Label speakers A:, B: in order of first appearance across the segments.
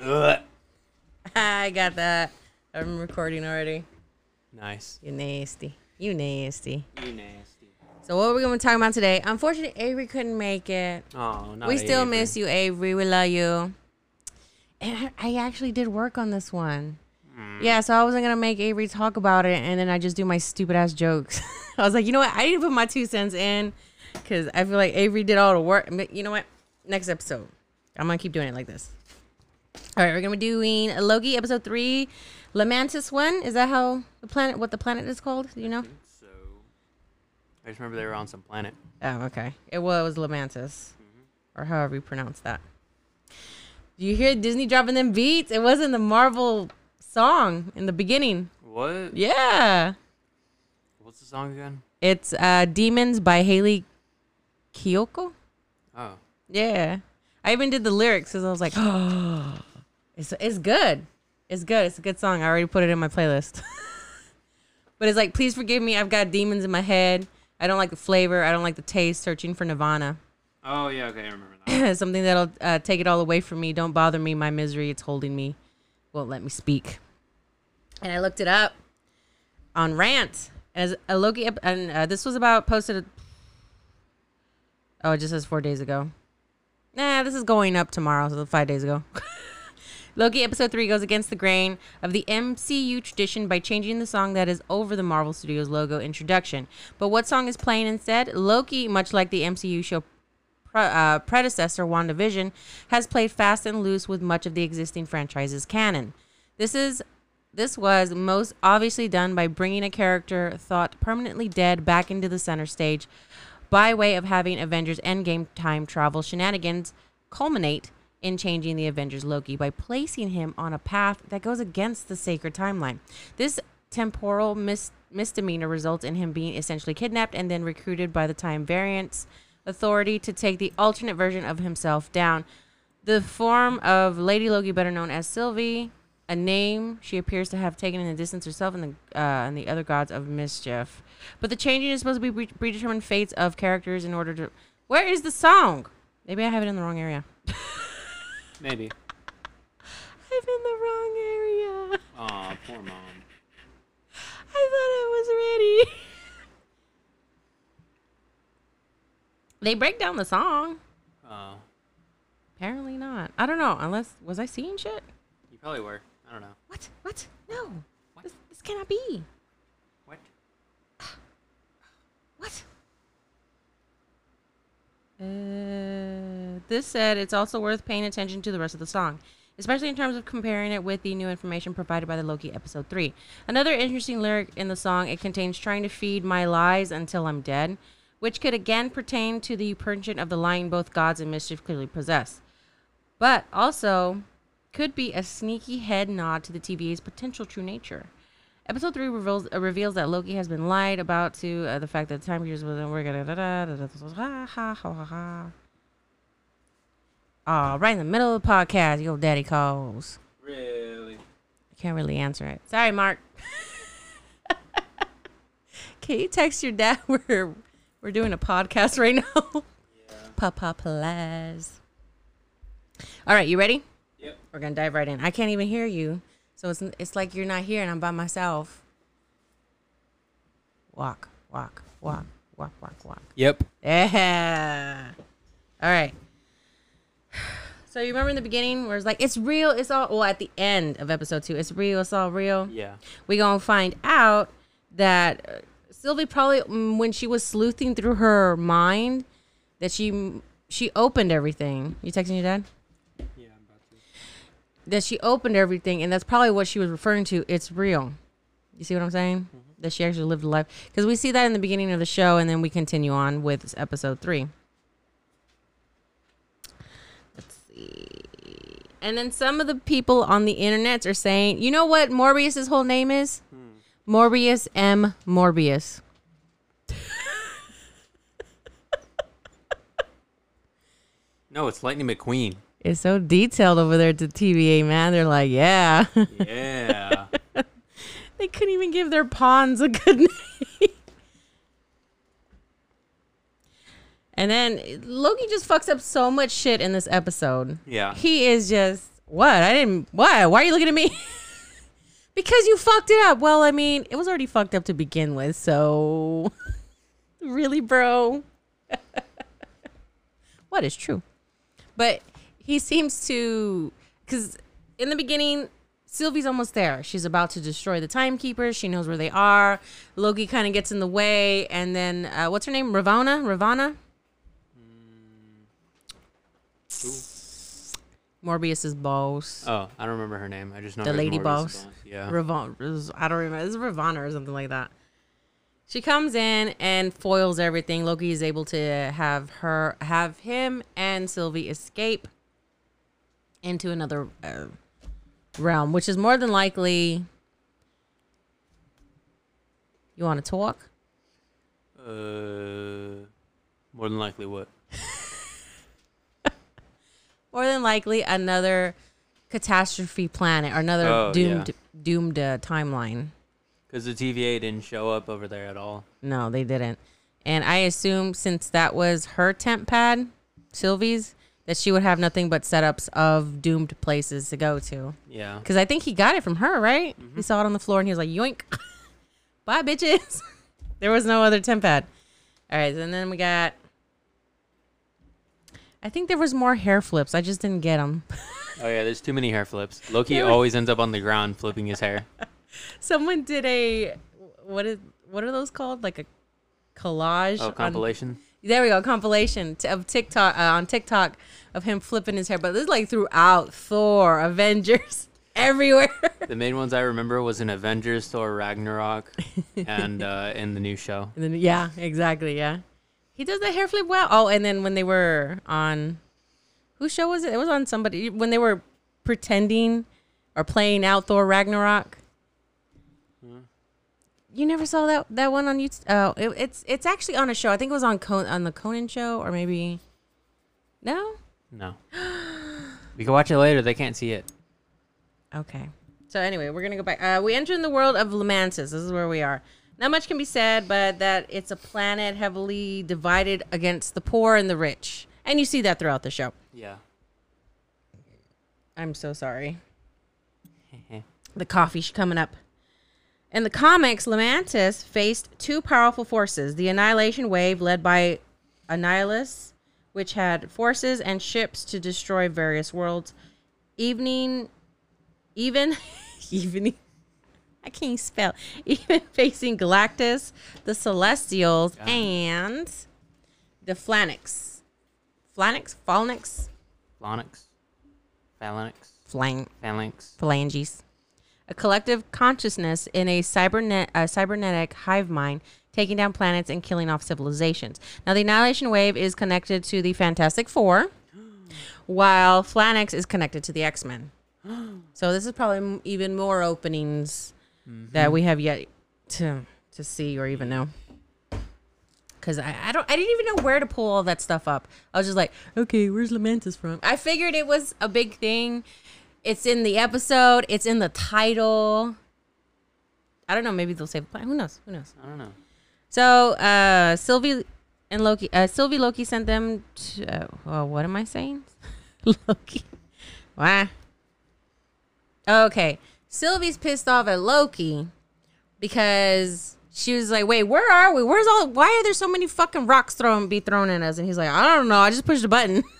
A: Ugh.
B: I got that. I'm recording already.
A: Nice.
B: You nasty. You nasty.
A: You nasty.
B: So what are we going to talk about today? Unfortunately, Avery couldn't make it.
A: Oh, not
B: we still
A: Avery.
B: miss you, Avery. We love you. And I, actually did work on this one.
A: Hmm.
B: Yeah, so I wasn't gonna make Avery talk about it, and then I just do my stupid ass jokes. I was like, you know what? I need to put my two cents in, because I feel like Avery did all the work. But you know what? Next episode, I'm gonna keep doing it like this. All right, we're gonna be doing Loki episode three, Lamentis one. Is that how the planet? What the planet is called? Do you know?
A: So, I just remember they were on some planet.
B: Oh, okay. It was Lamentis, or however you pronounce that. Do you hear Disney dropping them beats? It wasn't the Marvel song in the beginning.
A: What?
B: Yeah,
A: What's the song again?
B: it's uh, "Demons" by Hayley Kiyoko.
A: Oh,
B: Yeah, I even did the lyrics because I was like, "Oh, it's it's good. It's good. It's a good song. I already put it in my playlist." but it's like, please forgive me. I've got demons in my head. I don't like the flavor. I don't like the taste. Searching for Nirvana.
A: oh yeah. Okay, I remember that.
B: something that'll uh, take it all away from me. Don't bother me. My misery, it's holding me. Won't let me speak. And I looked it up on Rant as a Loki, and uh, this was about posted. Oh, it just says four days ago. Nah, this is going up tomorrow, so five days ago. Loki episode 3 goes against the grain of the MCU tradition by changing the song that is over the Marvel Studios logo introduction. But what song is playing instead? Loki, much like the MCU show uh, predecessor WandaVision, has played fast and loose with much of the existing franchise's canon. This is this was most obviously done by bringing a character thought permanently dead back into the center stage by way of having Avengers Endgame time travel shenanigans culminate in changing the Avengers Loki by placing him on a path that goes against the sacred timeline. This temporal mis- misdemeanor results in him being essentially kidnapped and then recruited by the Time Variance Authority to take the alternate version of himself down. The form of Lady Loki, better known as Sylvie, a name she appears to have taken in the distance herself and the uh, and the other gods of mischief. But the changing is supposed to be predetermined fates of characters in order to. Where is the song? Maybe I have it in the wrong area.
A: Maybe.
B: I'm in the wrong area.
A: Aw, poor mom.
B: I thought I was ready. they break down the song.
A: Oh,
B: Apparently not. I don't know. Unless was I seeing shit?
A: you probably were. I don't know.
B: What? What? No.
A: What?
B: This, this cannot be.
A: What?
B: What? Uh, this said, it's also worth paying attention to the rest of the song, especially in terms of comparing it with the new information provided by the Loki episode 3. Another interesting lyric in the song, it contains trying to feed my lies until I'm dead, which could again pertain to the penchant of the lying both gods and mischief clearly possess. But also could be a sneaky head nod to the TVA's potential true nature. Episode three reveals uh, reveals that Loki has been lied about to uh, the fact that time years was we're gonna da da da da ha ha ha ha ha. Oh, right in the middle of the podcast, your daddy calls.
A: Really?
B: I can't really answer it. Sorry, Mark. Can you text your dad? We're we're doing a podcast right now.
A: Yeah.
B: Papa Plaz. All right, you ready?
A: Yep.
B: We're gonna dive right in. I can't even hear you, so it's it's like you're not here and I'm by myself. Walk, walk, walk, walk, walk, walk.
A: Yep.
B: Yeah. All right. So you remember in the beginning where it's like it's real, it's all well at the end of episode two, it's real, it's all real.
A: Yeah.
B: We gonna find out that uh, Sylvie probably mm, when she was sleuthing through her mind that she she opened everything. You texting your dad?
A: Yeah, I'm about to.
B: That she opened everything, and that's probably what she was referring to. It's real. You see what I'm saying? Mm-hmm. That she actually lived a life. Because we see that in the beginning of the show, and then we continue on with episode three. Let's see. And then some of the people on the internet are saying, you know what Mobius's whole name is? Hmm. Mobius M. Mobius.
A: No, it's Lightning McQueen.
B: It's so detailed over there to TVA, man. They're like, yeah.
A: Yeah.
B: They couldn't even give their pawns a good name. and then Loki just fucks up so much shit in this episode.
A: yeah.
B: He is just What? I didn't. What? Why are you looking at me? because you fucked it up. Well, I mean, it was already fucked up to begin with. So, really, bro? what is true? But he seems to, because in the beginning, Sylvie's almost there. She's about to destroy the timekeepers. She knows where they are. Loki kind of gets in the way, and then uh, what's her name? Ravonna. Ravonna. Mobius's boss.
A: Oh, I don't remember her name. I just know
B: The lady
A: Mobius'
B: boss.
A: Yeah.
B: Ravon, I don't remember. It's Ravonna or something like that. She comes in and foils everything. Loki is able to have her, have him and Sylvie escape into another uh, realm, which is more than likely. You want to talk?
A: Uh, more than likely what?
B: More than likely another catastrophe planet or another
A: Oh,
B: doomed
A: yeah.
B: doomed uh, timeline.
A: Because the TVA didn't show up over there at all.
B: No, they didn't. And I assume since that was her temp pad, Sylvie's, that she would have nothing but setups of doomed places to go to.
A: Yeah.
B: Because I think he got it from her, right? Mm-hmm. He saw it on the floor and he was like, yoink. Bye, bitches. there was no other temp pad. All right, and then we got. I think there was more hair flips. I just didn't get them.
A: Oh yeah, there's too many hair flips. Loki always ends up on the ground flipping his hair.
B: Someone did a what is what are those called? Like a collage.
A: Oh,
B: on-
A: compilation.
B: There we go, compilation of TikTok uh, on TikTok of him flipping his hair. But this is like throughout Thor, Avengers, everywhere.
A: The main ones I remember was in Avengers, Thor, Ragnarok, and uh, in the new show.
B: and then yeah, exactly, yeah. He does the hair flip well. Oh, and then when they were on, whose show was it? It was on somebody when they were pretending or playing out Thor Ragnarok. You never saw that that one on YouTube? Oh, it, it's it's actually on a show. I think it was on Con- on the Conan show or maybe. No.
A: No. We can watch it later. They can't see it.
B: Okay. So anyway, we're gonna go back. Uh, we enter in the world of Lamentis. This is where we are. Not much can be said, but that it's a planet heavily divided against the poor and the rich, and you see that throughout the show.
A: Yeah.
B: I'm so sorry. the coffee's coming up. In the comics, Lamentis faced two powerful forces: the Annihilation Wave, led by Annihilus, which had forces and ships to destroy various worlds. Evening, even, evening. I can't spell. Even facing Galactus, the Celestials,
A: God.
B: and the Phalanx. Phalanx? Phalanx?
A: Phalanx. Phalanx.
B: Flang.
A: Phalanx.
B: phalanges, a collective consciousness in a cybernet, a cybernetic hive mind, taking down planets and killing off civilizations. Now, the Annihilation Wave is connected to the Fantastic Four, while Phalanx is connected to the X Men. So this is probably m- even more openings mm-hmm. that we have yet to to see or even know. Cause I, I don't I didn't even know where to pull all that stuff up. I was just like, okay, where's Lamentis from? I figured it was a big thing. It's in the episode. It's in the title. I don't know. Maybe they'll save the plan. Who knows? Who knows?
A: I don't know.
B: So uh, Sylvie and Loki. Uh, Sylvie Loki sent them. To, uh, oh, what am I saying? Loki. Why? Okay. Sylvie's pissed off at Loki because she was like, "Wait, where are we? Where's all? Why are there so many fucking rocks thrown be thrown at us?" And he's like, "I don't know. I just pushed a button."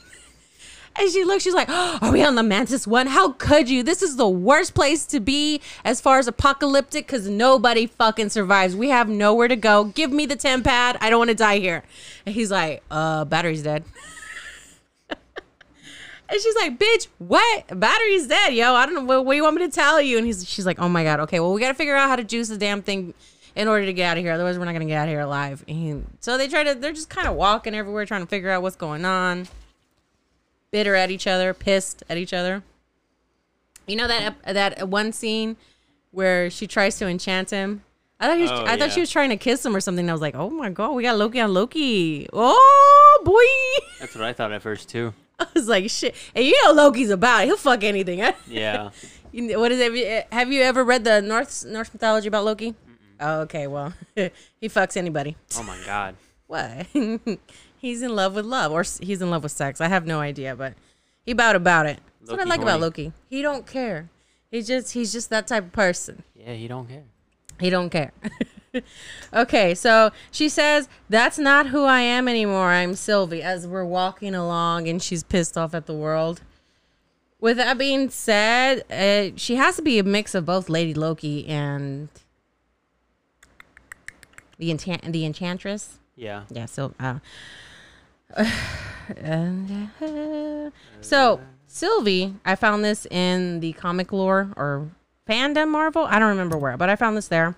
B: And she looks, she's like, oh, Are we on the Mantis one? How could you? This is the worst place to be as far as apocalyptic because nobody fucking survives. We have nowhere to go. Give me the temp pad. I don't want to die here. And he's like, Uh, battery's dead. and she's like, Bitch, what? Battery's dead, yo. I don't know. What, what do you want me to tell you? And he's, she's like, Oh my God. Okay, well, we got to figure out how to juice the damn thing in order to get out of here. Otherwise, we're not to get out of here alive. And so they try to, they're just kind of walking everywhere trying to figure out what's going on bitter at each other, pissed at each other. You know that that one scene where she tries to enchant him. I thought he was,
A: Oh,
B: I thought she was trying to kiss him or something. I was like, oh my god, we got Loki on Loki. Oh boy,
A: That's what I thought at first too.
B: I was like, shit. And you know Loki's about it. He'll fuck anything.
A: Yeah.
B: You what is it? Have you, ever read the North Norse mythology about Loki? Oh, okay. Well, he fucks anybody.
A: Oh my god.
B: What? He's in love with love, or he's in love with sex. I have no idea, but he about about it. That's what I like about. Loki. He don't care. He just he's just that type of person.
A: Yeah, he don't care.
B: He don't care. okay, so she says, That's not who I am anymore. I'm Sylvie, as we're walking along and she's pissed off at the world. With that being said, uh, she has to be a mix of both Lady Loki and the enchant the Enchantress.
A: Yeah.
B: Yeah, so uh, and, uh, so Sylvie, I found this in the comic lore or fandom Marvel. I don't remember where, but I found this there.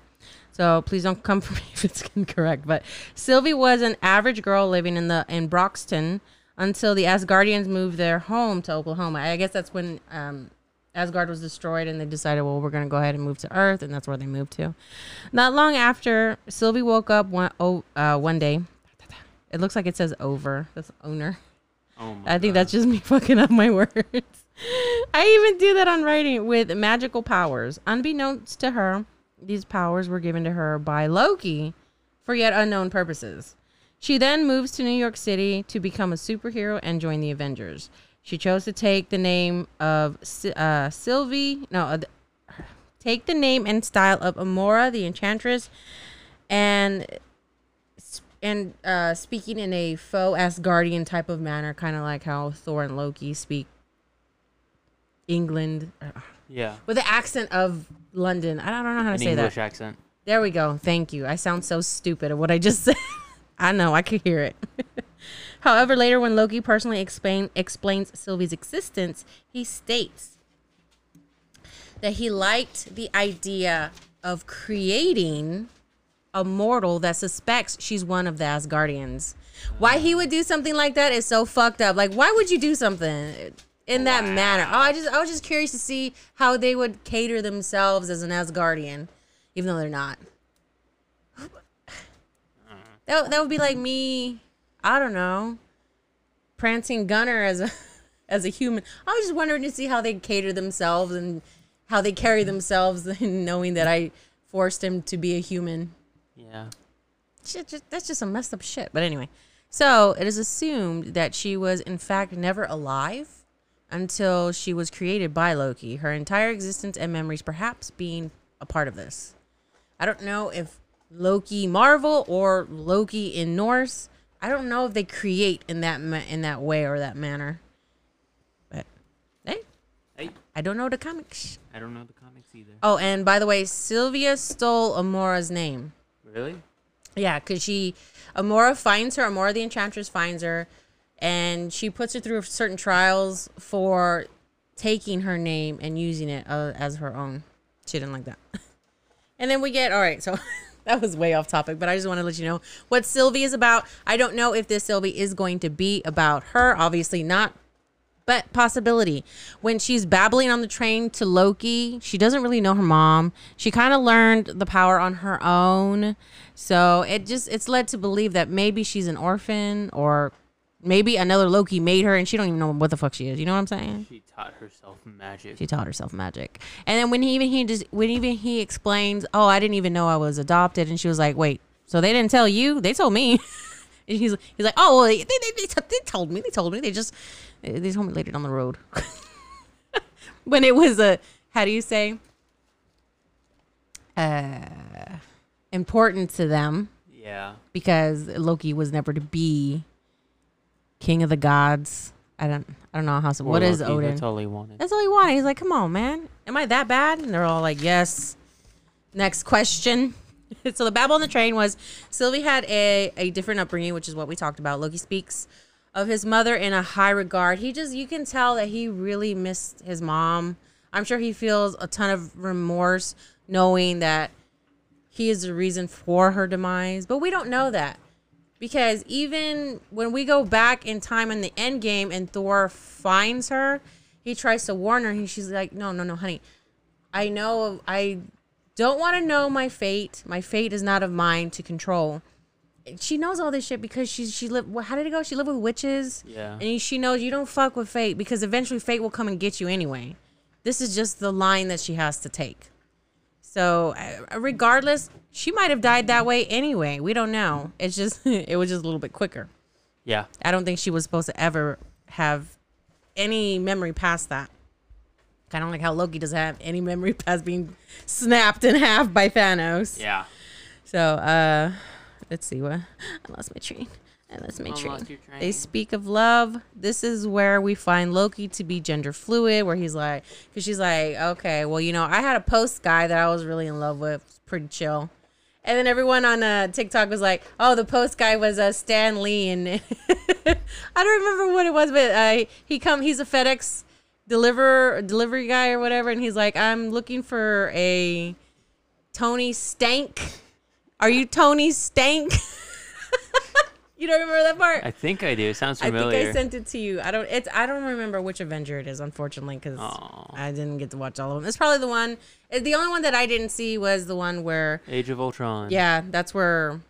B: So please don't come for me if it's incorrect. But Sylvie was an average girl living in the in Broxton until the Asgardians moved their home to Oklahoma. I guess that's when um, Asgard was destroyed and they decided, well, we're going to go ahead and move to Earth, and that's where they moved to. Not long after, Sylvie woke up one, oh, uh, one day. It looks like it says over. That's owner.
A: Oh my
B: I think
A: God.
B: that's just me fucking up my words. I even do that on writing with magical powers. Unbeknownst to her, these powers were given to her by Loki for yet unknown purposes. She then moves to New York City to become a superhero and join the Avengers. She chose to take the name of uh, Sylvie, no, uh, take the name and style of Amora, the Enchantress, and and uh, speaking in a faux Asgardian type of manner, kind of like how Thor and Loki speak England uh,
A: Yeah.
B: with the accent of London. I don't know how to
A: An
B: say
A: English
B: that.
A: accent.
B: There we go. Thank you. I sound so stupid at what I just said. I know. I could hear it. However, later when Loki personally explain, explains Sylvie's existence, he states that he liked the idea of creating a mortal that suspects she's one of the Asgardians. Why he would do something like that is so fucked up. Like, why would you do something in that manner? Oh, I just, I was just curious to see how they would cater themselves as an Asgardian, even though they're not. Hmm. That, that would be like me. I don't know, prancing Gunner as a as a human. I was just wondering to see how they cater themselves and how they carry themselves, and knowing that I forced him to be a human.
A: Yeah.
B: Shit, just, that's just some messed up shit. But anyway, so it is assumed that she was in fact never alive until she was created by Loki. Her entire existence and memories, perhaps, being a part of this. I don't know if Loki Marvel or Loki in Norse. I don't know if they create in that ma- in that way or that manner. But hey,
A: Hey,
B: I don't know the comics.
A: I don't know the comics either.
B: Oh, and by the way, Sylvia stole Amora's name.
A: Really?
B: Yeah, because she, Amora finds her, Amora the Enchantress finds her, and she puts her through certain trials for taking her name and using it uh, as her own. She didn't like that. And then we get, all right, so that was way off topic, but I just want to let you know what Sylvie is about. I don't know if this Sylvie is going to be about her, obviously not, but possibility. When she's babbling on the train to Loki, she doesn't really know her mom. She kind of learned the power on her own. So it just it's led to believe that maybe she's an orphan or maybe another Loki made her and she don't even know what the fuck she is. You know what I'm saying?
A: She taught herself magic.
B: She taught herself magic. And then when he even he just when even he explains, "Oh, I didn't even know I was adopted." And she was like, "Wait, so they didn't tell you? They told me." and he's he's like, "Oh, well, they they, they, they, told me. They told me. They just they told me later down the road." when it was a how do you say? Uh important to them
A: yeah.
B: because Loki was never to be king of the gods. I don't I don't know how so what is Odin?
A: That's all he wanted.
B: That's all he wanted. He's like, come on, man. Am I that bad? And they're all like, yes. Next question. so the babble on the train was Sylvie had a, a different upbringing, which is what we talked about. Loki speaks of his mother in a high regard. He just, you can tell that he really missed his mom. I'm sure he feels a ton of remorse knowing that he is the reason for her demise. But we don't know that because even when we go back in time in the end game and Thor finds her, he tries to warn her. And she's like, "No, no, no, honey. I know. I don't want to know my fate. My fate is not of mine to control." She knows all this shit because she's she lived. How did it go? She lived with witches.
A: Yeah.
B: And she knows you don't fuck with fate because eventually fate will come and get you anyway. This is just the line that she has to take. So, uh, regardless, she might have died that way anyway. We don't know. It's just it was just a little bit quicker.
A: Yeah.
B: I don't think she was supposed to ever have any memory past that. Kind of like how Loki doesn't have any memory past being snapped in half by Thanos.
A: Yeah.
B: So, uh, let's see what I lost my train. I lost my train.
A: train.
B: They speak of love. This is where we find Loki to be gender fluid, where he's like, because she's like, okay, well, you know, I had a post guy that I was really in love with, It's pretty chill. And then everyone on uh, TikTok was like, "Oh, the post guy was uh, Stan Lee," and I don't remember what it was, but uh, he come. He's a FedEx deliver delivery guy or whatever, and he's like, "I'm looking for a Tony Stank. Are you Tony Stank?" you don't remember that part?
A: I think I do. It sounds familiar.
B: I think I sent it to you. I don't. It's. I don't remember which Avenger it is, unfortunately, because I didn't get to watch all of them. It's probably the one. uh, The only one that I didn't see was the one where,
A: Age of Ultron.
B: yeah, that's where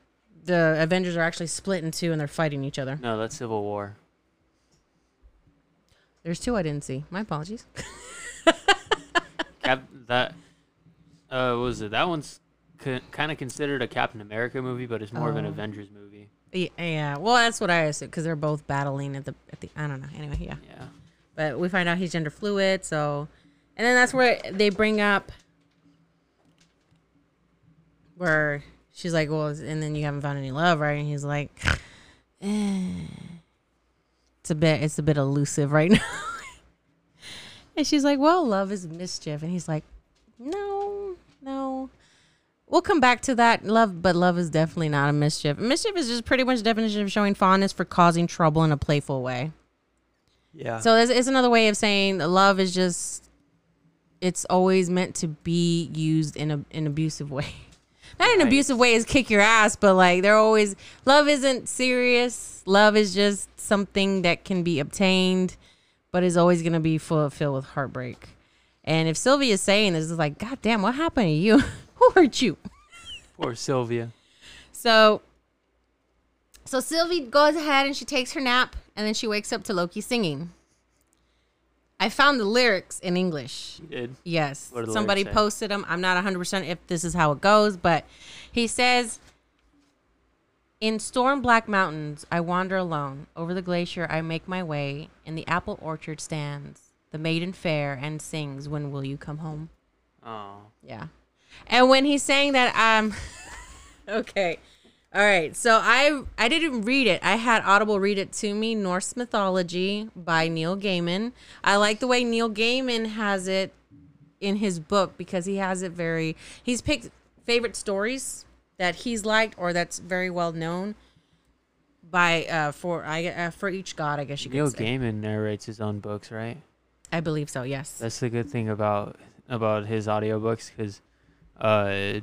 B: the Avengers are actually split in two and they're fighting each other.
A: No, that's Civil War.
B: There's two I didn't see. My apologies.
A: Cap that. Uh, what was it? That one's kind of considered a Captain America movie, but it's more of an
B: Oh.
A: Avengers movie.
B: Yeah, yeah. Well, that's what I assumed because they're both battling at the at the. I don't know. Anyway, yeah.
A: Yeah.
B: But we find out he's gender fluid. So, and then that's where they bring up where she's like, "Well," and then you haven't found any love, right? And he's like, eh. "It's a bit, it's a bit elusive right now." and she's like, "Well, love is mischief," and he's like, "No, no." We'll come back to that love, but love is definitely not a mischief. Mischief is just pretty much definition of showing fondness for causing trouble in a playful way.
A: Yeah.
B: So it's, it's another way of saying love is just it's always meant to be used in a an abusive way. Not an
A: Right.
B: abusive way is kick your ass, but like they're always love isn't serious. Love is just something that can be obtained, but is always gonna be full filled with heartbreak. And if Sylvia is saying this, is like, God damn, what happened to you? Who hurt you?
A: Poor Sylvia.
B: So, so Sylvie goes ahead and she takes her nap, and then she wakes up to Loki singing. I found the lyrics in English.
A: You did.
B: Yes, somebody posted them. I'm not 100 percent if this is how it goes, but he says, "In storm black mountains, I wander alone. Over the glacier, I make my way. In the apple orchard stands the maiden fair and sings, "When will you come home?"
A: Oh.
B: Yeah. And when he's saying that, um, okay, all right. So I I didn't read it. I had Audible read it to me. Norse mythology by Neil Gaiman. I like the way Neil Gaiman has it in his book because he has it very. He's picked favorite stories that he's liked or that's very well known by uh for I uh, for each god. I guess you could
A: Neil
B: say.
A: Gaiman narrates his own books, right?
B: I believe so. Yes.
A: That's the good thing about about his audiobooks because uh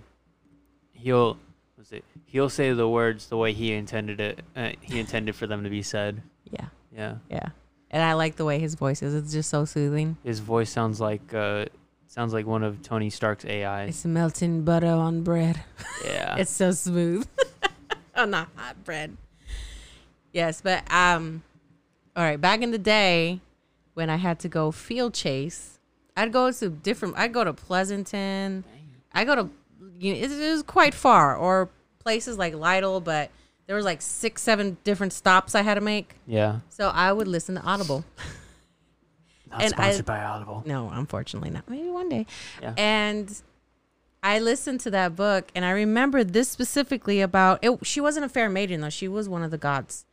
A: he'll was it he'll say the words the way he intended it uh, he intended for them to be said
B: yeah.
A: yeah
B: Yeah. And I like the way his voice is. It's just so soothing.
A: his voice sounds like uh sounds like one of tony stark's AI.
B: It's melting butter on bread.
A: yeah
B: It's so smooth. on the hot bread. Yes, but um all right, back in the day when I had to go field chase, I'd go to different I'd go to Pleasanton. I go to you know, it, it was quite far or places like Lytle, but there was like 6 7 different stops I had to make.
A: yeah
B: So I would listen to Audible.
A: not
B: And I-
A: sponsored by audible
B: No, unfortunately not. Maybe one day.
A: Yeah.
B: And I listened to that book and I remember this specifically about it. She wasn't a fair maiden though. She was one of the gods.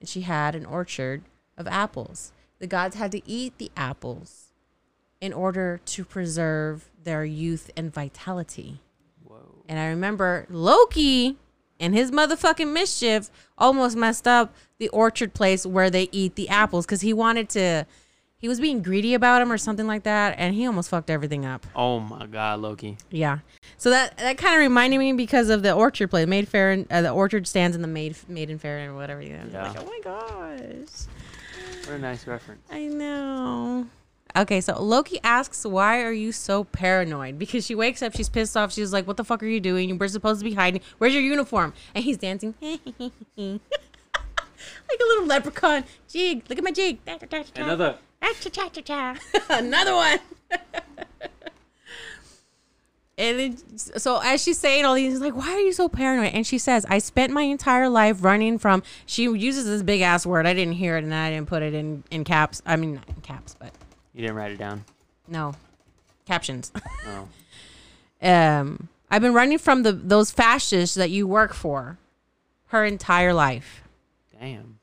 B: And she had an orchard of apples. The gods had to eat the apples in order to preserve their youth and vitality.
A: whoa
B: And I remember Loki and his motherfucking mischief almost messed up the orchard place where they eat the apples because he wanted to. He was being greedy about him or something like that, and he almost fucked everything up.
A: oh my god loki
B: Yeah. So that that kind of reminded me because of the orchard place, Maid Fair, and uh, the orchard stands in the Maid Maiden Fair or whatever. You know.
A: Yeah.
B: Like, oh my gosh.
A: what a nice reference
B: I know. Okay, so Loki asks, "Why are you so paranoid?" Because she wakes up, she's pissed off. She's like, "What the fuck are you doing? We're supposed to be hiding. Where's your uniform?" And he's dancing, like a little leprechaun. Jig, look at my jig.
A: another
B: Another one. and then, so as she's saying all these, he's like, "Why are you so paranoid?" And she says, "I spent my entire life running from." She uses this big ass word. I didn't hear it, and I didn't put it in in caps. I mean, not in caps, but
A: you didn't write it down
B: no, captions.
A: Oh.
B: um, I've been running from the those fascists that you work for her entire life.
A: Damn.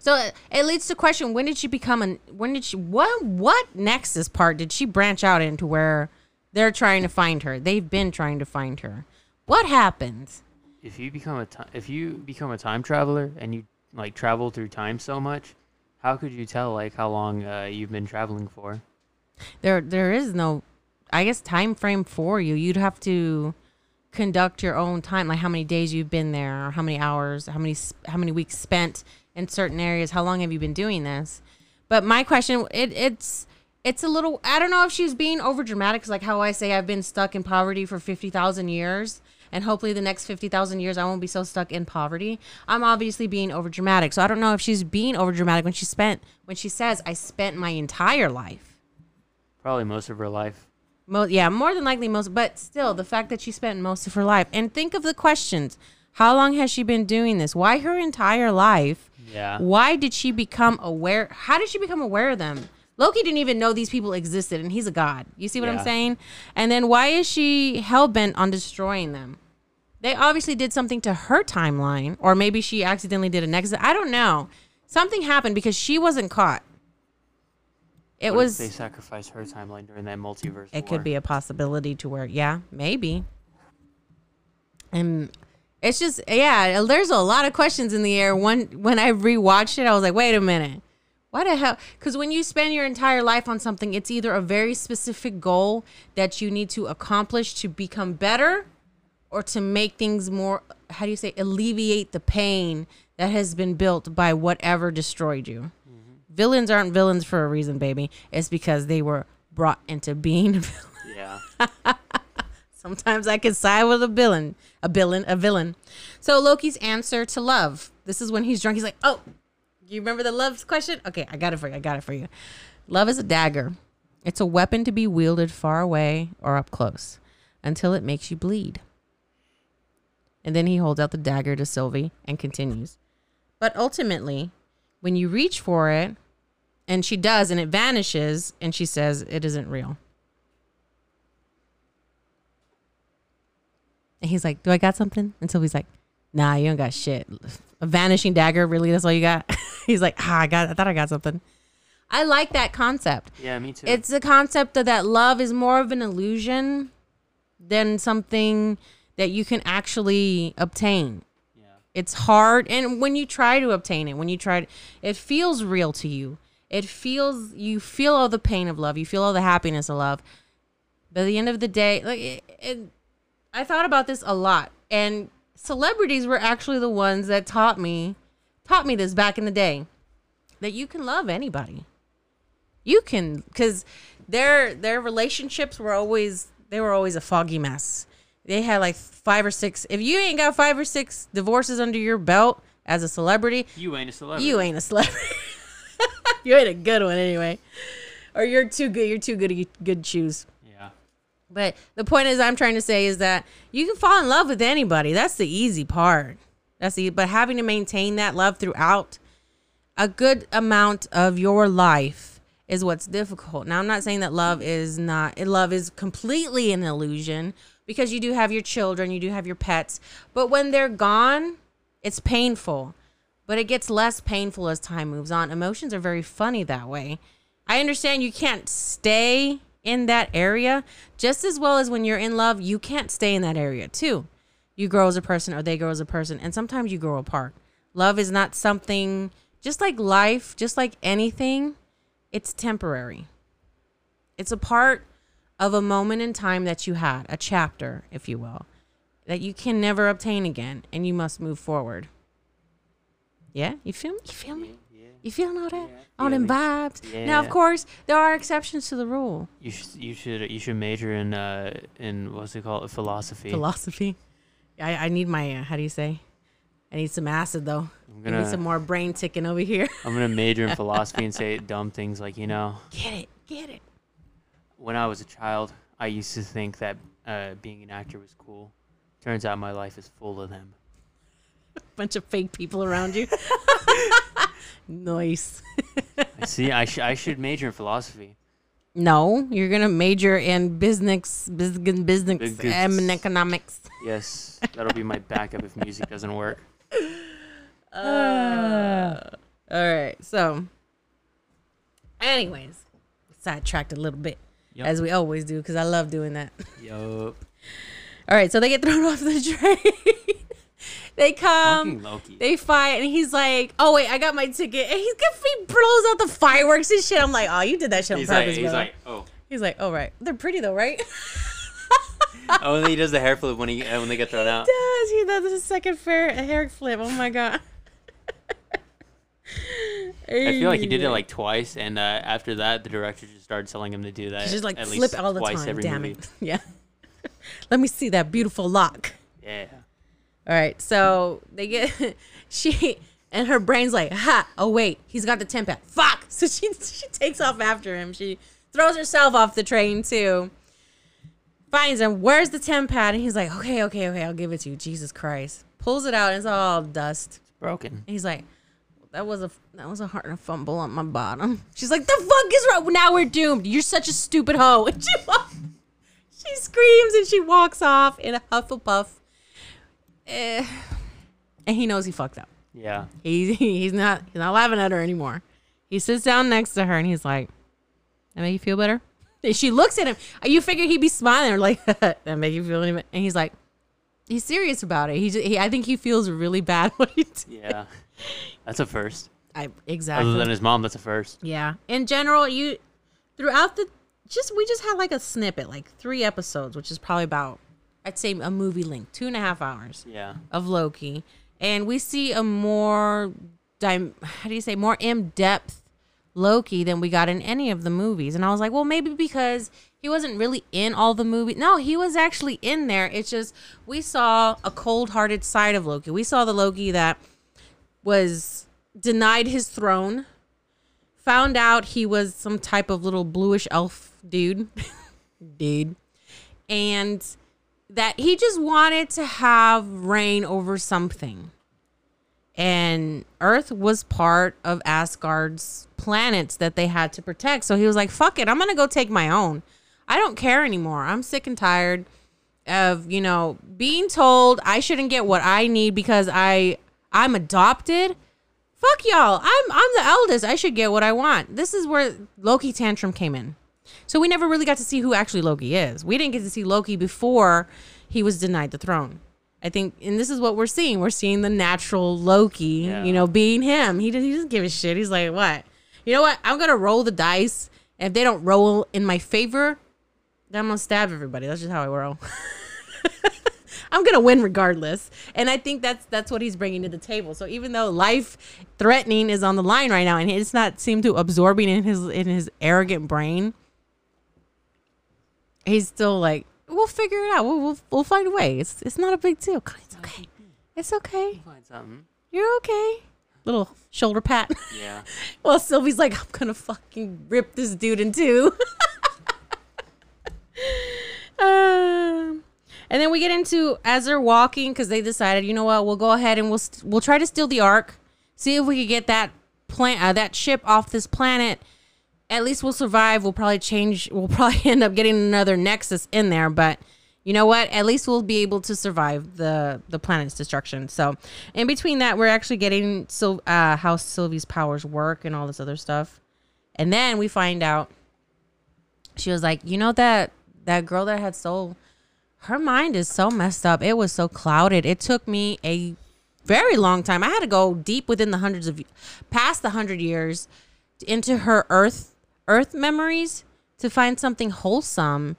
B: So it, it leads to question: When did she become an? When did she? What what nexus part did she branch out into where they're trying to find her? They've been trying to find her. What happens?
A: If you become a ti- if you become a time traveler and you like travel through time so much, how could you tell like how long uh, you've been traveling for?
B: There there is no, I guess, time frame for you. You'd have to conduct your own time, like how many days you've been there, or how many hours, how many how many weeks spent in certain areas. How long have you been doing this? But my question, it it's it's a little. I don't know if she's being over dramatic. like how I say, I've been stuck in poverty for fifty thousand years. And hopefully, the next 50,000 years, I won't be so stuck in poverty. I'm obviously being over dramatic. So, I don't know if she's being over dramatic when she spent, when she says, I spent my entire life
A: Probably most of her life.
B: Mo- yeah, more than likely most, but still, the fact that she spent most of her life. And think of the questions. How long has she been doing this? Why her entire life?
A: Yeah.
B: Why did she become aware? How did she become aware of them? Loki didn't even know these people existed, and he's a god. You see what I'm
A: Yeah.
B: saying? And then why is she hell bent on destroying them? They obviously did something to her timeline, or maybe she accidentally did a next. I don't know. Something happened because she wasn't caught. It
A: What if
B: was.
A: they sacrificed her timeline during that multiverse.
B: It could be a possibility to where, yeah, maybe. And it's just, yeah, there's a lot of questions in the air. One, when I rewatched it, I was like, wait a minute. Why the hell? Because when you spend your entire life on something, it's either a very specific goal that you need to accomplish to become better or to make things more, how do you say, alleviate the pain that has been built by whatever destroyed you. Mm-hmm. Villains aren't villains for a reason, baby. It's because they were brought into being a villain.
A: Yeah.
B: Sometimes I can side with a villain, a villain, a villain. So Loki's answer to love. This is when he's drunk. He's like, "Oh, you remember the love question? Okay, I got it for you. I got it for you. Love is a dagger. It's a weapon to be wielded far away or up close until it makes you bleed." And then he holds out the dagger to Sylvie and continues. But ultimately, when you reach for it, and she does, and it vanishes, and she says, It isn't real. And he's like, Do I got something? And Sylvie's like, Nah, you don't got shit. A vanishing dagger, really? That's all you got? he's like, Ah, I got I thought I got something. I like that concept.
A: Yeah, me too.
B: It's the concept of that love is more of an illusion than something that you can actually obtain.
A: yeah.
B: It's hard, and when you try to obtain it, when you try, to, it feels real to you. It feels you feel all the pain of love, you feel all the happiness of love. But at the end of the day, like it, it, I thought about this a lot, and celebrities were actually the ones that taught me taught me this back in the day that you can love anybody. You can, because their their relationships were always they were always a foggy mess. They had like five or six. If you ain't got five or six divorces under your belt as a celebrity,
A: You ain't a celebrity.
B: you ain't a celebrity. you ain't a good one anyway, or you're too good. You're too good to good choose.
A: Yeah.
B: But the point is, I'm trying to say is that you can fall in love with anybody. That's the easy part. That's the but having to maintain that love throughout a good amount of your life is what's difficult. Now, I'm not saying that love is not love is completely an illusion because you do have your children, you do have your pets, but when they're gone, it's painful. But it gets less painful as time moves on. Emotions are very funny that way. I understand you can't stay in that area just as well as when you're in love, you can't stay in that area too. You grow as a person or they grow as a person, and sometimes you grow apart. Love is not something just like life, just like anything, it's temporary. It's a part of a moment in time that you had, a chapter, if you will, that you can never obtain again, and you must move forward. Yeah, you feel me? You feel me?
A: Yeah.
B: You feeling all that?
A: Yeah,
B: all them vibes. Now, of course, there are exceptions to the rule.
A: You should you should you should major in uh in what's it called philosophy.
B: Philosophy. I, I need my, uh, how do you say? I need some acid, though.
A: I'm
B: I need some more brain ticking over here.
A: I'm gonna major in philosophy and say dumb things like you know
B: Get it. Get it.
A: When I was a child I used to think that uh, being an actor was cool. Turns out my life is full of them.
B: A Bunch of fake people around you. nice.
A: I See, I, sh- I should major in philosophy.
B: No, you're gonna major in business, business, business, and economics.
A: Yes, that'll be my backup if music doesn't work.
B: Uh, all right. So, anyways, sidetracked a little bit
A: Yep.
B: as we always do because I love doing that.
A: Yup.
B: All right. So they get thrown off the train. they come.
A: Loki.
B: They fight, and he's like, "Oh wait, I got my ticket." And he's he blows out the fireworks and shit. I'm like, "Oh, you did that shit on
A: he's like,
B: purpose,
A: he's
B: bro."
A: like, oh.
B: he's like, "Oh right, they're pretty though, right?"
A: Oh, and he does the hair flip when he uh, when they get thrown out.
B: does. He does his second fair hair flip. Oh my god.
A: I feel like he did it like twice, and uh, after that, the director just started telling him to do that.
B: Just like
A: at
B: flip
A: least
B: all the
A: twice
B: time.
A: every
B: Damn
A: movie.
B: it. Yeah. Let me see that beautiful lock.
A: Yeah.
B: All right. So they get she and her brain's like, ha, oh wait, he's got the temp pad. Fuck. So she she takes off after him. She throws herself off the train too. Finds him. Where's the temp pad? And he's like, okay, okay, okay, I'll give it to you. Jesus Christ. Pulls it out. And it's all dust.
A: It's broken.
B: And he's like, that was a that was a hard fumble on my bottom. She's like, the fuck is wrong? Now we're doomed. You're such a stupid hoe. And she she screams and she walks off in a Hufflepuff. Eh. And he knows he fucked up.
A: Yeah.
B: He's he's not he's not laughing at her anymore. He sits down next to her and he's like, "That make you feel better?" And she looks at him. You figure he'd be smiling or like, "That make you feel any better?" And he's like, he's serious about it. He, just, he I think he feels really bad what he did.
A: Yeah. That's a first.
B: I exactly.
A: Other than his mom, that's a first.
B: Yeah. In general, you throughout the just we just had like a snippet, like three episodes, which is probably about I'd say a movie length, two and a half hours
A: Yeah.
B: of Loki, and we see a more dim- how do you say more in depth Loki than we got in any of the movies. And I was like, well, maybe because he wasn't really in all the movies. No, he was actually in there. It's just we saw a cold hearted side of Loki. We saw the Loki that was denied his throne, found out he was some type of little bluish elf dude, dude, and that he just wanted to have reign over something. And Earth was part of Asgard's planets that they had to protect. So he was like, fuck it, I'm going to go take my own. I don't care anymore. I'm sick and tired of, you know, being told I shouldn't get what I need because I I'm adopted. Fuck y'all. I'm I'm the eldest. I should get what I want. This is where Loki tantrum came in. So we never really got to see who actually Loki is. We didn't get to see Loki before he was denied the throne. I think, and this is what we're seeing. We're seeing the natural Loki,
A: Yeah.
B: you know, being him. He, does, he doesn't give a shit. He's like, what? You know what? I'm going to roll the dice. And if they don't roll in my favor, I'm to stab everybody. That's just how I roll. I'm gonna win regardless, and I think that's that's what he's bringing to the table. So even though life threatening is on the line right now, and it's not seem to absorbing in his in his arrogant brain, he's still like, we'll figure it out. We'll we'll, we'll find a way. It's it's not a big deal. It's okay. It's okay.
A: Find something.
B: You're okay. Little shoulder pat.
A: Yeah.
B: well, Sylvie's like, I'm gonna fucking rip this dude in two. Um, and then we get into as they're walking because they decided, you know what, we'll go ahead and we'll st- we'll try to steal the ark, see if we can get that plant uh, that ship off this planet. At least we'll survive. We'll probably change. We'll probably end up getting another Nexus in there, but you know what? At least we'll be able to survive the the planet's destruction. So, in between that, we're actually getting Sil- uh, how Sylvie's powers work and all this other stuff, and then we find out she was like, you know that that girl that had soul, her mind is so messed up. It was so clouded. It took me a very long time. I had to go deep within the hundreds of past the hundred years into her earth earth memories to find something wholesome.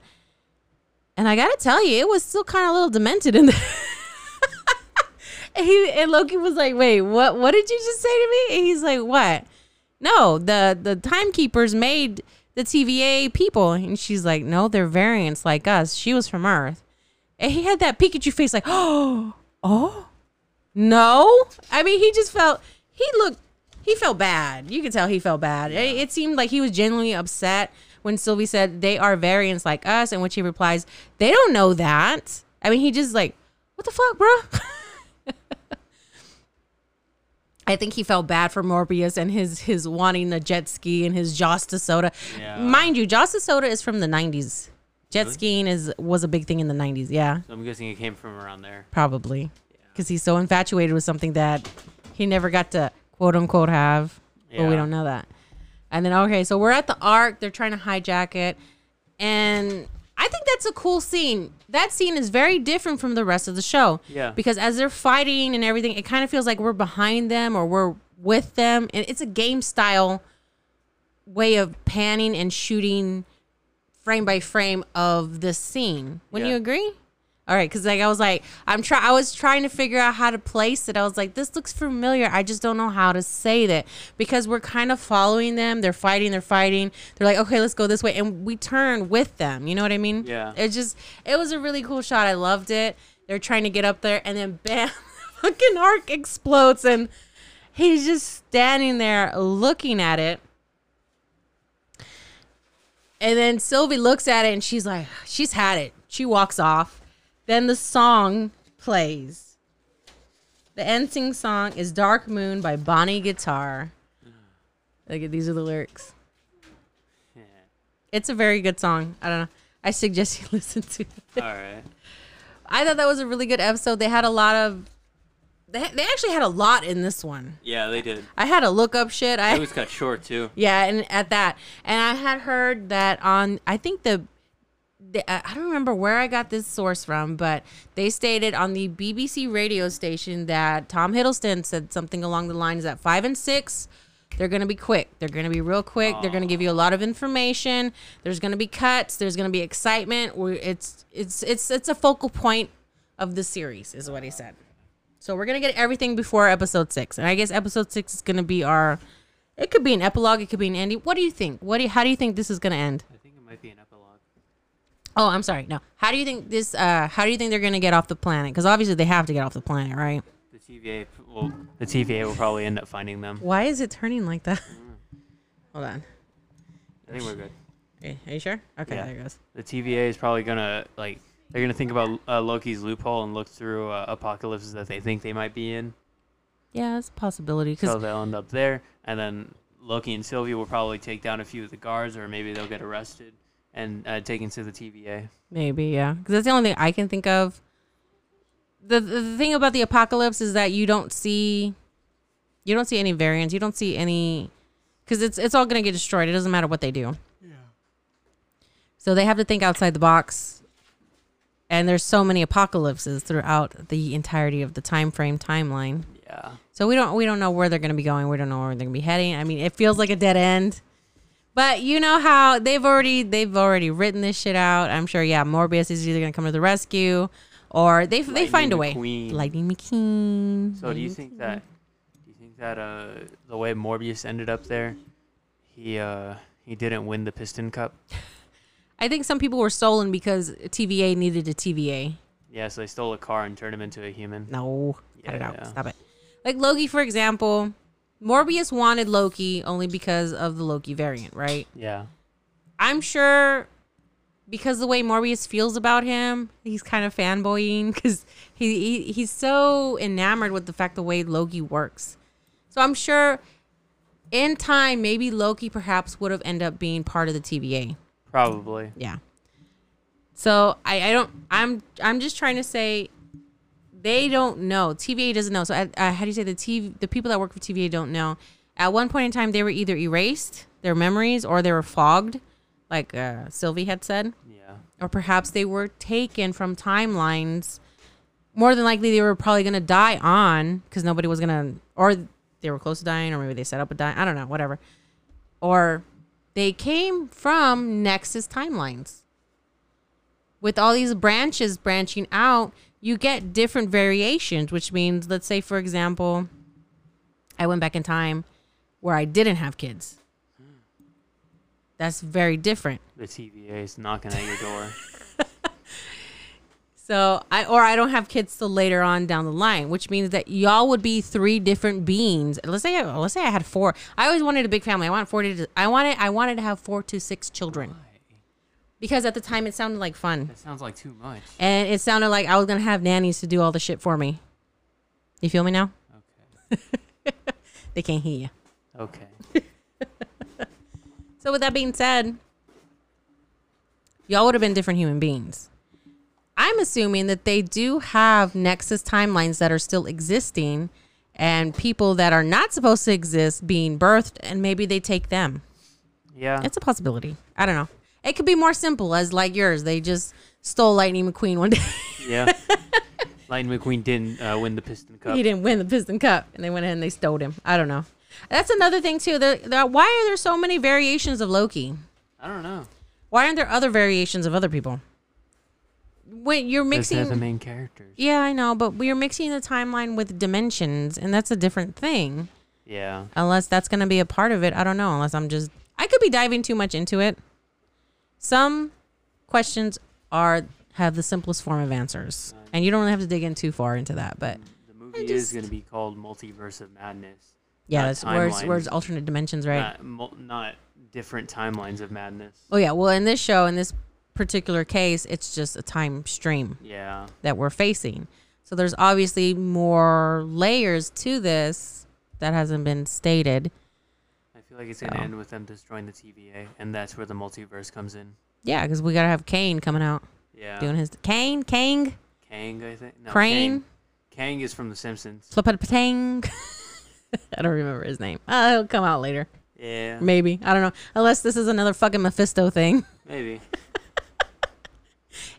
B: And I gotta tell you, it was still kind of a little demented in there. and, he, and Loki was like, "Wait, what? What did you just say to me?" And he's like, "What? No, the the timekeepers made the TVA people." And she's like, "No, they're variants like us. She was from Earth." And he had that Pikachu face, like, "Oh, oh, no." I mean, he just felt he looked he felt bad. You could tell he felt bad. It, it seemed like he was genuinely upset when Sylvie said they are variants like us, and when she replies, "They don't know that." I mean, he just like, "What the fuck, bro?" I think he felt bad for Mobius and his his wanting a jet ski and his Josta soda.
A: Yeah.
B: Mind you, Josta soda is from the '90s. Jet
A: Really?
B: skiing is was a big thing in the '90s. Yeah,
A: So I'm guessing it came from around there.
B: probably because he's so infatuated with something that he never got to quote unquote have. yeah. But we don't know that. And then okay, so we're at the arc. They're trying to hijack it, and I think that's a cool scene. That scene is very different from the rest of the show.
A: Yeah.
B: Because as they're fighting and everything, it kind of feels like we're behind them or we're with them, and it's a game style way of panning and shooting frame by frame of the scene. Wouldn't
A: Yeah.
B: you agree? All right, because like I was like, I'm try, I was trying to figure out how to place it. I was like, this looks familiar. I just don't know how to say that because we're kind of following them. They're fighting. They're fighting. They're like, okay, let's go this way, and we turn with them. You know what I mean?
A: Yeah.
B: It just, it was a really cool shot. I loved it. They're trying to get up there, and then bam, fucking arc explodes, and he's just standing there looking at it. And then Sylvie looks at it and she's like, she's had it. She walks off. Then the song plays. The ending song is Dark Moon by Bonnie Guitar. At these are the lyrics.
A: Yeah.
B: It's a very good song. I don't know. I suggest you listen to it.
A: All right.
B: I thought that was a really good episode. They had a lot of they, they actually had a lot in this one.
A: Yeah, they did.
B: I had to look up shit. I
A: It was cut short too.
B: Yeah, and at that, and I had heard that on I think the, I don't remember where I got this source from, but they stated on the BBC radio station that Tom Hiddleston said something along the lines that five and six. They're gonna be quick. They're gonna be real quick. They're gonna give you a lot of information. There's gonna be cuts. There's gonna be excitement. it's it's it's it's a focal point of the series, is what he said. So we're gonna get everything before episode six, and I guess episode six is gonna be our. It could be an epilogue. It could be an ending. What do you think? What do you, how do you think this is gonna end?
A: I think it might be an epilogue.
B: Oh, I'm sorry. No. How do you think this? Uh, how do you think they're gonna get off the planet? Because obviously they have to get off the planet, right?
A: The TVA, well, the TVA will probably end up finding them.
B: Why is it turning like that? Hold on.
A: I think we're good.
B: Are you sure? Okay,
A: Yeah.
B: there it goes.
A: The TVA is probably gonna like they're gonna think about uh, Loki's loophole and look through uh, apocalypses that they think they might be in.
B: Yeah, that's a possibility. Because
A: So they'll end up there, and then Loki and Sylvie will probably take down a few of the guards, or maybe they'll get arrested and uh, taken to the TVA.
B: Maybe, yeah. Because that's the only thing I can think of. The, the the thing about the apocalypse is that you don't see, you don't see any variants. You don't see any, because it's it's all gonna get destroyed. It doesn't matter what they do. Yeah. So they have to think outside the box. And there's so many apocalypses throughout the entirety of the time frame timeline.
A: Yeah.
B: So we don't we don't know where they're gonna be going. We don't know where they're gonna be heading. I mean, it feels like a dead end. But you know how they've already they've already written this shit out. I'm sure. Yeah, Mobius is either gonna come to the rescue, or they they find a way.
A: McQueen.
B: Lightning McQueen.
A: So do you think
B: McQueen.
A: that do you think that uh the way Mobius ended up there, he uh he didn't win the Piston Cup?
B: I think some people were stolen because TVA needed a TVA.
A: Yeah, so they stole a car and turned him into a human.
B: No, cut it out.
A: Yeah.
B: Stop it. Like Loki, for example, Mobius wanted Loki only because of the Loki variant, right?
A: Yeah.
B: I'm sure because the way Mobius feels about him, he's kind of fanboying because he, he he's so enamored with the fact the way Loki works. So I'm sure in time, maybe Loki perhaps would have ended up being part of the TVA.
A: Probably.
B: Yeah. So I, I don't I'm I'm just trying to say they don't know. TVA doesn't know. So uh, uh, how do you say the TV the people that work for TVA don't know? At one point in time, they were either erased their memories or they were fogged, like uh, Sylvie had said,
A: Yeah.
B: or perhaps they were taken from timelines. More than likely, they were probably gonna die on because nobody was gonna, or they were close to dying, or maybe they set up a dying. I don't know, whatever. Or they came from Nexus timelines. With all these branches branching out, you get different variations, which means, let's say, for example, I went back in time where I didn't have kids. That's very different.
A: The TVA is knocking at your door.
B: So I or I don't have kids till later on down the line, which means that y'all would be three different beings. Let's say let's say I had four. I always wanted a big family. I want four to I wanted I wanted to have four to six children because at the time it sounded like fun
A: That sounds like too much.
B: and it sounded like I was gonna have nannies to do all the shit for me. You feel me now?
A: Okay.
B: They can't hear you.
A: Okay.
B: So with that being said, y'all would have been different human beings. I'm assuming that they do have Nexus timelines that are still existing and people that are not supposed to exist being birthed and maybe they take them.
A: Yeah.
B: It's a possibility. I don't know. It could be more simple as like yours. They just stole Lightning McQueen one day.
A: yeah. Lightning McQueen didn't uh, win the Piston Cup.
B: he didn't win the Piston Cup and they went ahead and they stole him. I don't know. That's another thing too. There, there, why are there so many variations of Loki?
A: I don't know.
B: Why aren't there other variations of other people? When you're
A: mixing the main characters.
B: yeah, I know, but we're mixing the timeline with dimensions, and that's a different thing.
A: Yeah.
B: Unless that's going to be a part of it, I don't know. Unless I'm just, I could be diving too much into it. Some questions are have the simplest form of answers, and you don't really have to dig in too far into that. But
A: The movie is going to be called Multiverse of Madness.
B: yeah, where's
A: timelines.
B: where's alternate dimensions, right?
A: Not, not different timelines of madness.
B: Oh yeah. Well, in this show, in this particular case, it's just a time stream.
A: Yeah.
B: that we're facing. So there's obviously more layers to this that hasn't been stated.
A: Feel like it's
B: So.
A: end with them destroying the TVA, and that's where the multiverse comes in.
B: Yeah, because we gotta have Kane coming out
A: Yeah.
B: doing his Kane, Kang,
A: Kang, I think. No,
B: Crane,
A: Kang. Kang is from The Simpsons.
B: Flipatang. I don't remember his name. Uh, he'll come out later,
A: Yeah.
B: maybe. I don't know. Unless this is another fucking Mephisto thing.
A: Maybe.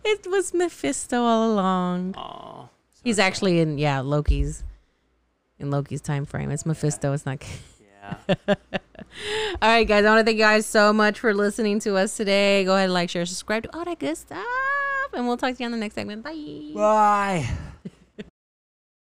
B: It was Mephisto all along.
A: So
B: He's actually in yeah Loki's in Loki's time frame. It's Mephisto. It's not.
A: Yeah.
B: All right, guys. I want to thank you guys so much for listening to us today. Go ahead like, share, subscribe to all that good stuff. And we'll talk to you on the next segment. Bye.
A: Bye.